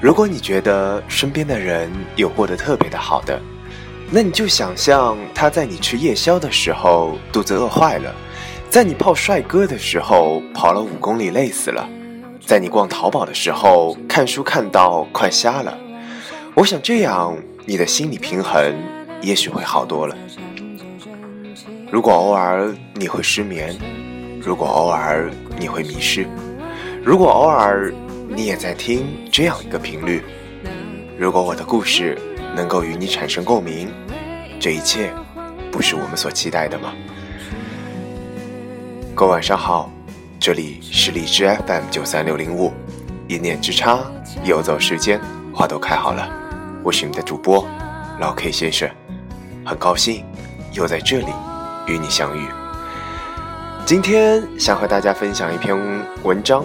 如果你觉得身边的人有过得特别的好的，那你就想象他在你吃夜宵的时候肚子饿坏了，在你泡帅哥的时候跑了五公里累死了，在你逛淘宝的时候看书看到快瞎了。我想这样你的心理平衡也许会好多了。如果偶尔你会失眠，如果偶尔你会迷失，如果偶尔你也在听这样一个频率，如果我的故事。能够与你产生共鸣，这一切不是我们所期待的吗？各位晚上好，这里是荔枝 FM 九三六零五，一念之差，游走时间，花都开好了。我是你们的主播老 K 先生，很高兴又在这里与你相遇。今天想和大家分享一篇文章，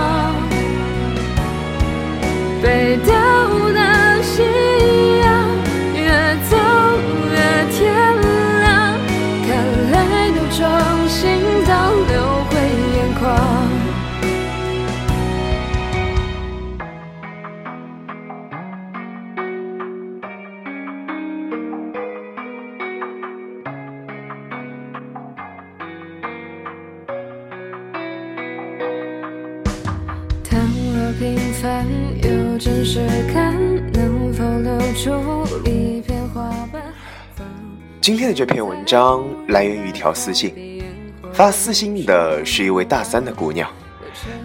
今天的这篇文章来源于一条私信，发私信的是一位大三的姑娘，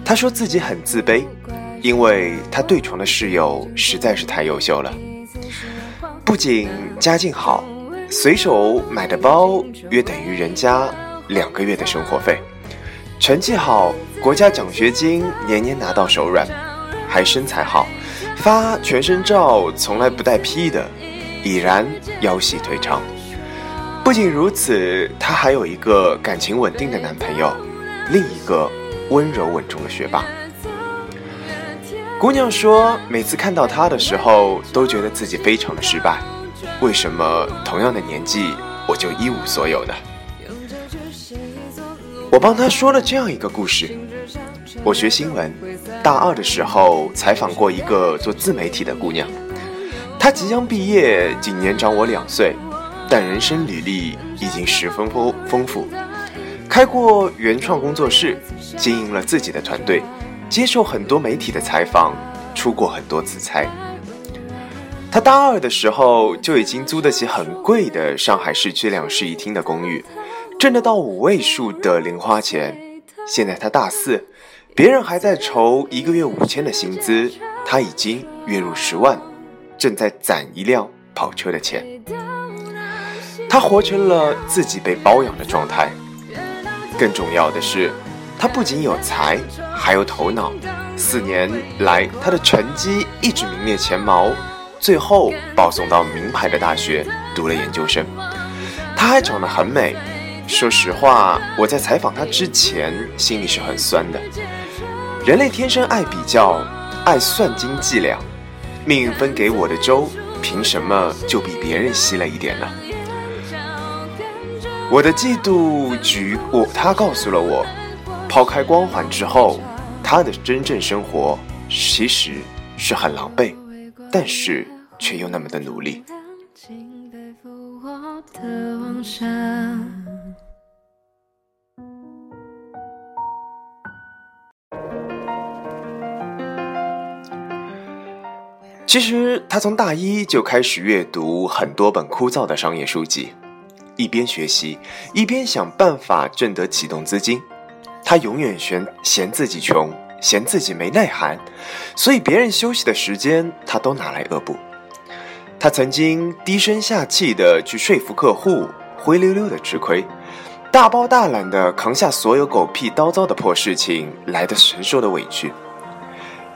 她说自己很自卑，因为她对床的室友实在是太优秀了，不仅家境好，随手买的包约等于人家两个月的生活费，成绩好，国家奖学金年年拿到手软，还身材好。发全身照从来不带 P 的，已然腰细腿长。不仅如此，她还有一个感情稳定的男朋友，另一个温柔稳重的学霸。姑娘说，每次看到他的时候，都觉得自己非常的失败。为什么同样的年纪，我就一无所有呢？我帮她说了这样一个故事。我学新闻，大二的时候采访过一个做自媒体的姑娘，她即将毕业，仅年长我两岁，但人生履历已经十分丰丰富，开过原创工作室，经营了自己的团队，接受很多媒体的采访，出过很多次差。她大二的时候就已经租得起很贵的上海市区两室一厅的公寓，挣得到五位数的零花钱。现在她大四。别人还在筹一个月五千的薪资，他已经月入十万，正在攒一辆跑车的钱。他活成了自己被包养的状态。更重要的是，他不仅有才，还有头脑。四年来，他的成绩一直名列前茅，最后保送到名牌的大学读了研究生。他还长得很美。说实话，我在采访他之前，心里是很酸的。人类天生爱比较，爱算斤计量，命运分给我的粥，凭什么就比别人稀了一点呢？我的嫉妒局，我他告诉了我，抛开光环之后，他的真正生活其实是很狼狈，但是却又那么的努力。其实他从大一就开始阅读很多本枯燥的商业书籍，一边学习一边想办法挣得启动资金。他永远嫌嫌自己穷，嫌自己没内涵，所以别人休息的时间他都拿来恶补。他曾经低声下气的去说服客户，灰溜溜的吃亏，大包大揽的扛下所有狗屁叨糟的破事情来的神受的委屈。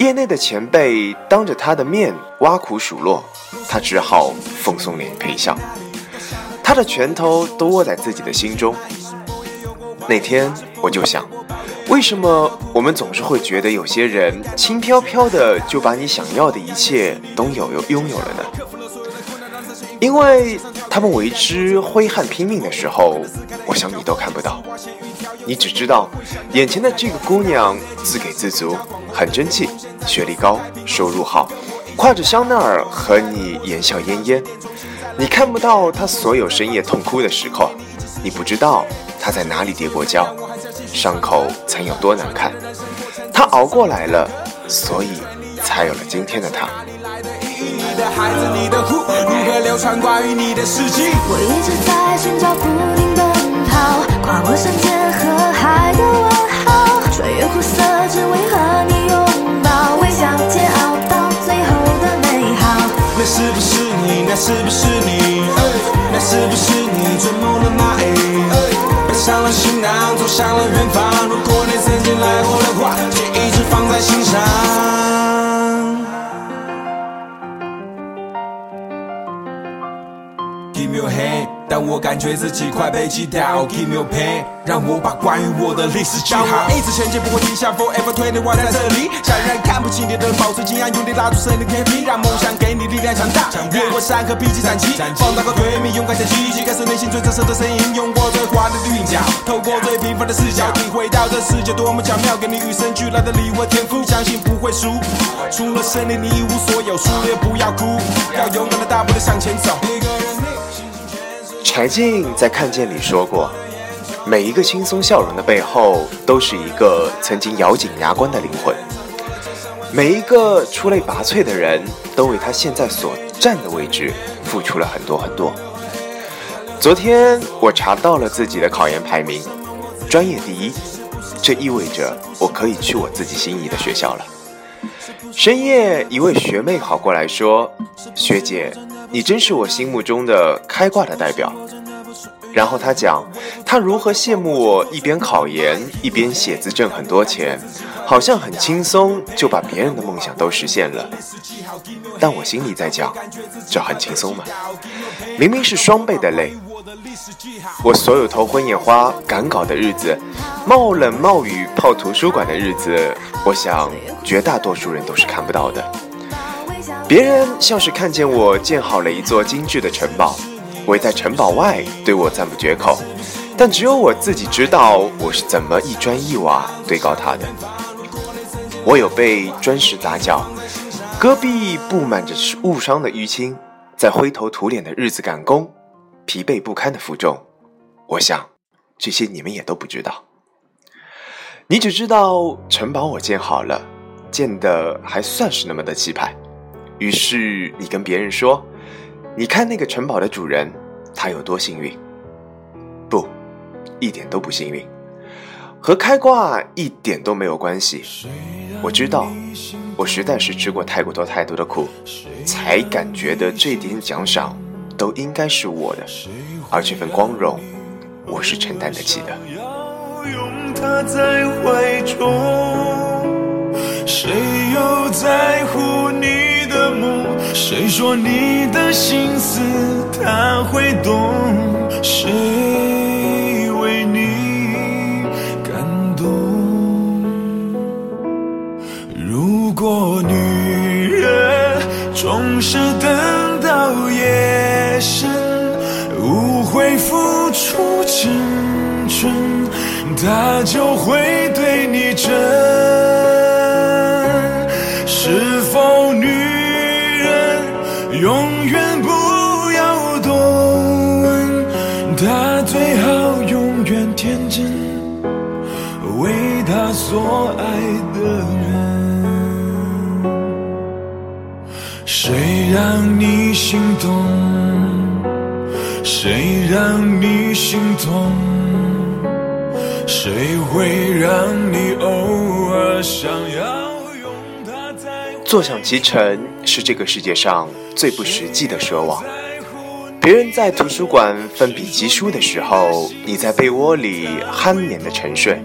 业内的前辈当着他的面挖苦数落，他只好奉送脸陪笑。他的拳头都握在自己的心中。那天我就想，为什么我们总是会觉得有些人轻飘飘的就把你想要的一切都有有拥有了呢？因为他们为之挥汗拼命的时候，我想你都看不到。你只知道眼前的这个姑娘自给自足，很争气，学历高，收入好，挎着香奈儿和你言笑晏晏。你看不到她所有深夜痛哭的时刻，你不知道她在哪里跌过跤。伤口曾有多难看，她熬过来了，所以才有了今天的她。我一直在寻找不停奔跑，跨过山间和是不是你？那是不是你追梦的蚂蚁？背？上了行囊，走向了远方。如果你曾经来过的话，请一直放在心上。但我感觉自己快被击倒，Give me your pen，让我把关于我的历史记好。一直前进不会停下，Forever twenty one 在这里。想让看不清你的人保持惊讶，用力拉住森林天平，让梦想给你力量强大。越过山河，披荆斩棘，放大个对面，勇敢前进，感受内心最真实的声音，用我最华丽的韵脚，透过最平凡的视角，体会到这世界多么巧妙，给你与生俱来的礼物天赋，相信不会输。除了胜利，你一无所有，输了也不要哭，要勇敢的大步的向前走。柴静在《看见》里说过：“每一个轻松笑容的背后，都是一个曾经咬紧牙关的灵魂；每一个出类拔萃的人，都为他现在所站的位置付出了很多很多。”昨天我查到了自己的考研排名，专业第一，这意味着我可以去我自己心仪的学校了。深夜，一位学妹跑过来说：“学姐。”你真是我心目中的开挂的代表。然后他讲，他如何羡慕我一边考研一边写字挣很多钱，好像很轻松就把别人的梦想都实现了。但我心里在讲，这很轻松吗？明明是双倍的累。我所有头昏眼花赶稿的日子，冒冷冒雨泡图书馆的日子，我想绝大多数人都是看不到的。别人像是看见我建好了一座精致的城堡，围在城堡外对我赞不绝口，但只有我自己知道我是怎么一砖一瓦堆高它的。我有被砖石砸脚，戈壁布满着误伤的淤青，在灰头土脸的日子赶工，疲惫不堪的负重。我想，这些你们也都不知道。你只知道城堡我建好了，建的还算是那么的气派。于是你跟别人说：“你看那个城堡的主人，他有多幸运？不，一点都不幸运，和开挂一点都没有关系。我知道，我实在是吃过太过多太多的苦，才感觉的这点奖赏都应该是我的，而这份光荣，我是承担得起的。”谁又在乎你？谁说你的心思他会懂？谁为你感动？如果女人总是等到夜深，无悔付出青春，他就会对你真。他所爱的人。谁让你心动？谁让你心痛？谁会让你偶尔想要？坐享其成是这个世界上最不实际的奢望。别人在图书馆奋笔疾书的时候，你在被窝里酣眠的沉睡；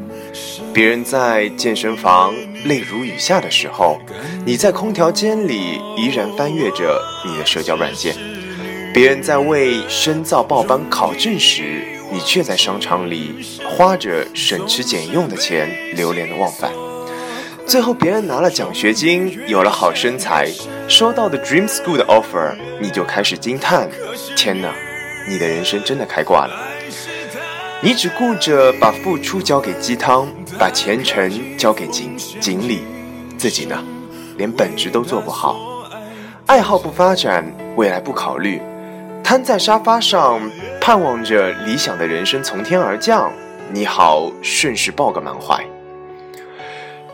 别人在健身房泪如雨下的时候，你在空调间里依然翻阅着你的社交软件；别人在为深造报班考证时你却在商场里花着省吃俭用的钱流连的忘返。最后别人拿了奖学金，有了好身材，收到的 Dream School 的 offer，你就开始惊叹：天哪，你的人生真的开挂了。你只顾着把付出交给鸡汤，把前程交给锦锦鲤，自己呢，连本职都做不好，爱好不发展，未来不考虑，瘫在沙发上，盼望着理想的人生从天而降，你好顺势抱个满怀。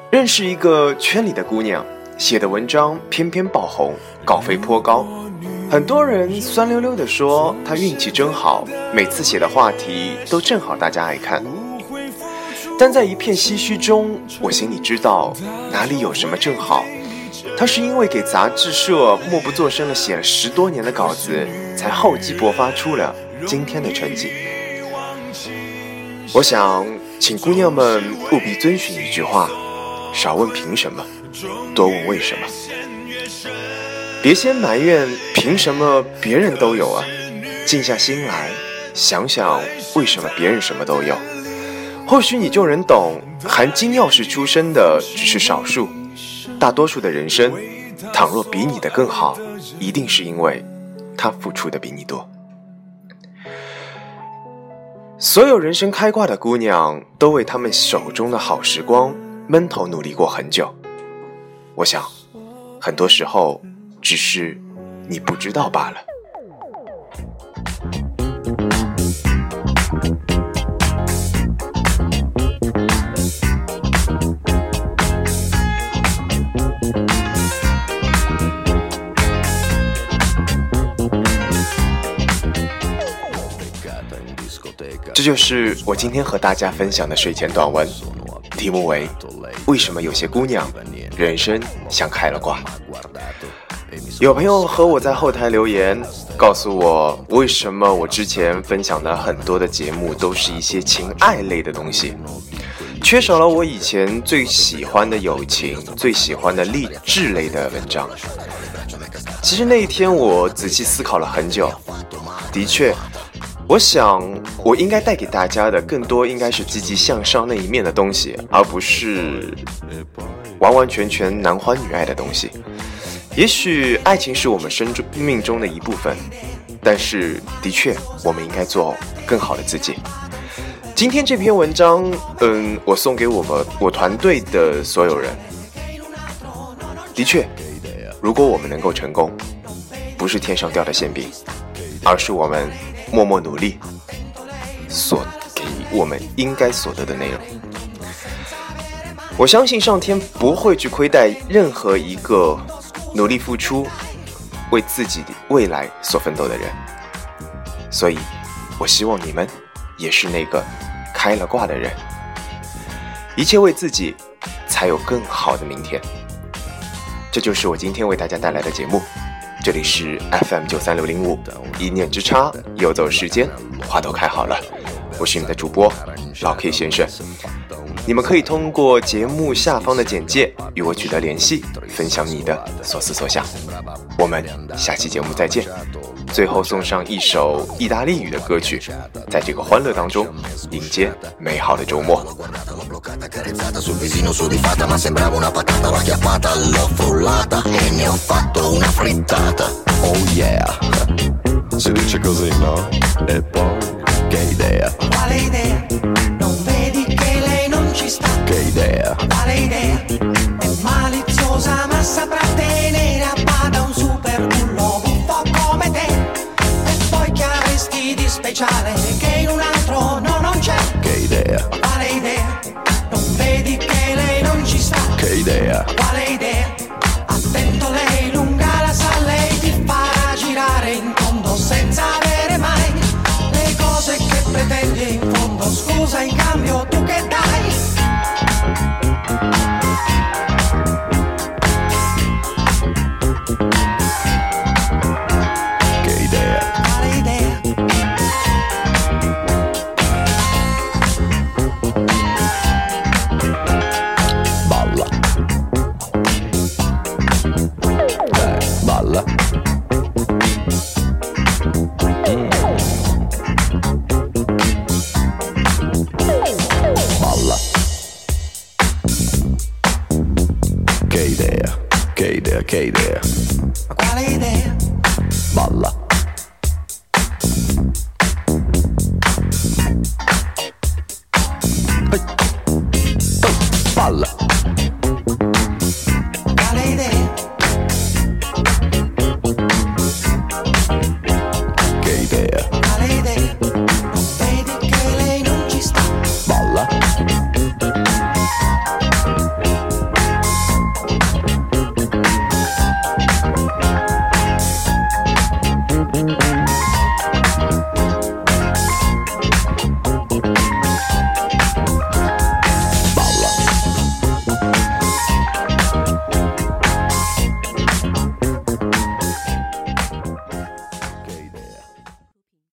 认识一个圈里的姑娘，写的文章偏偏爆红，稿费颇高，很多人酸溜溜地说他运气真好，每次写的话题都正好大家爱看。但在一片唏嘘中，我心里知道哪里有什么正好，他是因为给杂志社默不作声地写了十多年的稿子，才厚积薄发出了今天的成绩。我想请姑娘们务必遵循一句话。少问凭什么，多问为什么。别先埋怨凭什么别人都有啊，静下心来想想为什么别人什么都有，或许你就能懂。含金钥匙出生的只是少数，大多数的人生，倘若比你的更好，一定是因为他付出的比你多。所有人生开挂的姑娘，都为他们手中的好时光。闷头努力过很久，我想，很多时候只是你不知道罢了。这就是我今天和大家分享的睡前短文，题目为。为什么有些姑娘人生像开了挂？有朋友和我在后台留言，告诉我为什么我之前分享的很多的节目都是一些情爱类的东西，缺少了我以前最喜欢的友情、最喜欢的励志类的文章。其实那一天我仔细思考了很久，的确。我想，我应该带给大家的更多应该是积极向上那一面的东西，而不是完完全全男欢女爱的东西。也许爱情是我们生命中的一部分，但是的确，我们应该做更好的自己。今天这篇文章，嗯，我送给我们我团队的所有人。的确，如果我们能够成功，不是天上掉的馅饼，而是我们。默默努力，所给我们应该所得的内容。我相信上天不会去亏待任何一个努力付出、为自己未来所奋斗的人。所以，我希望你们也是那个开了挂的人。一切为自己，才有更好的明天。这就是我今天为大家带来的节目。这里是 FM 九三六零五，一念之差，游走时间，花都开好了。我是你们的主播老 K 先生，你们可以通过节目下方的简介与我取得联系，分享你的所思所想。我们下期节目再见。最后送上一首意大利语的歌曲，在这个欢乐当中迎接美好的周末。vale idea. Non vedi che lei non ci sta. Che idea. Vale idea. È maliziosa ma saprà tenere a bada un super bullo un po' come te. E poi che avresti di speciale che in un altro no non c'è. Che idea. Vale idea. Non vedi che lei non ci sta. Che idea. Vale idea. Attento lei lunga la sa lei ti farà girare in fondo senza avere pausa y cambio okay there.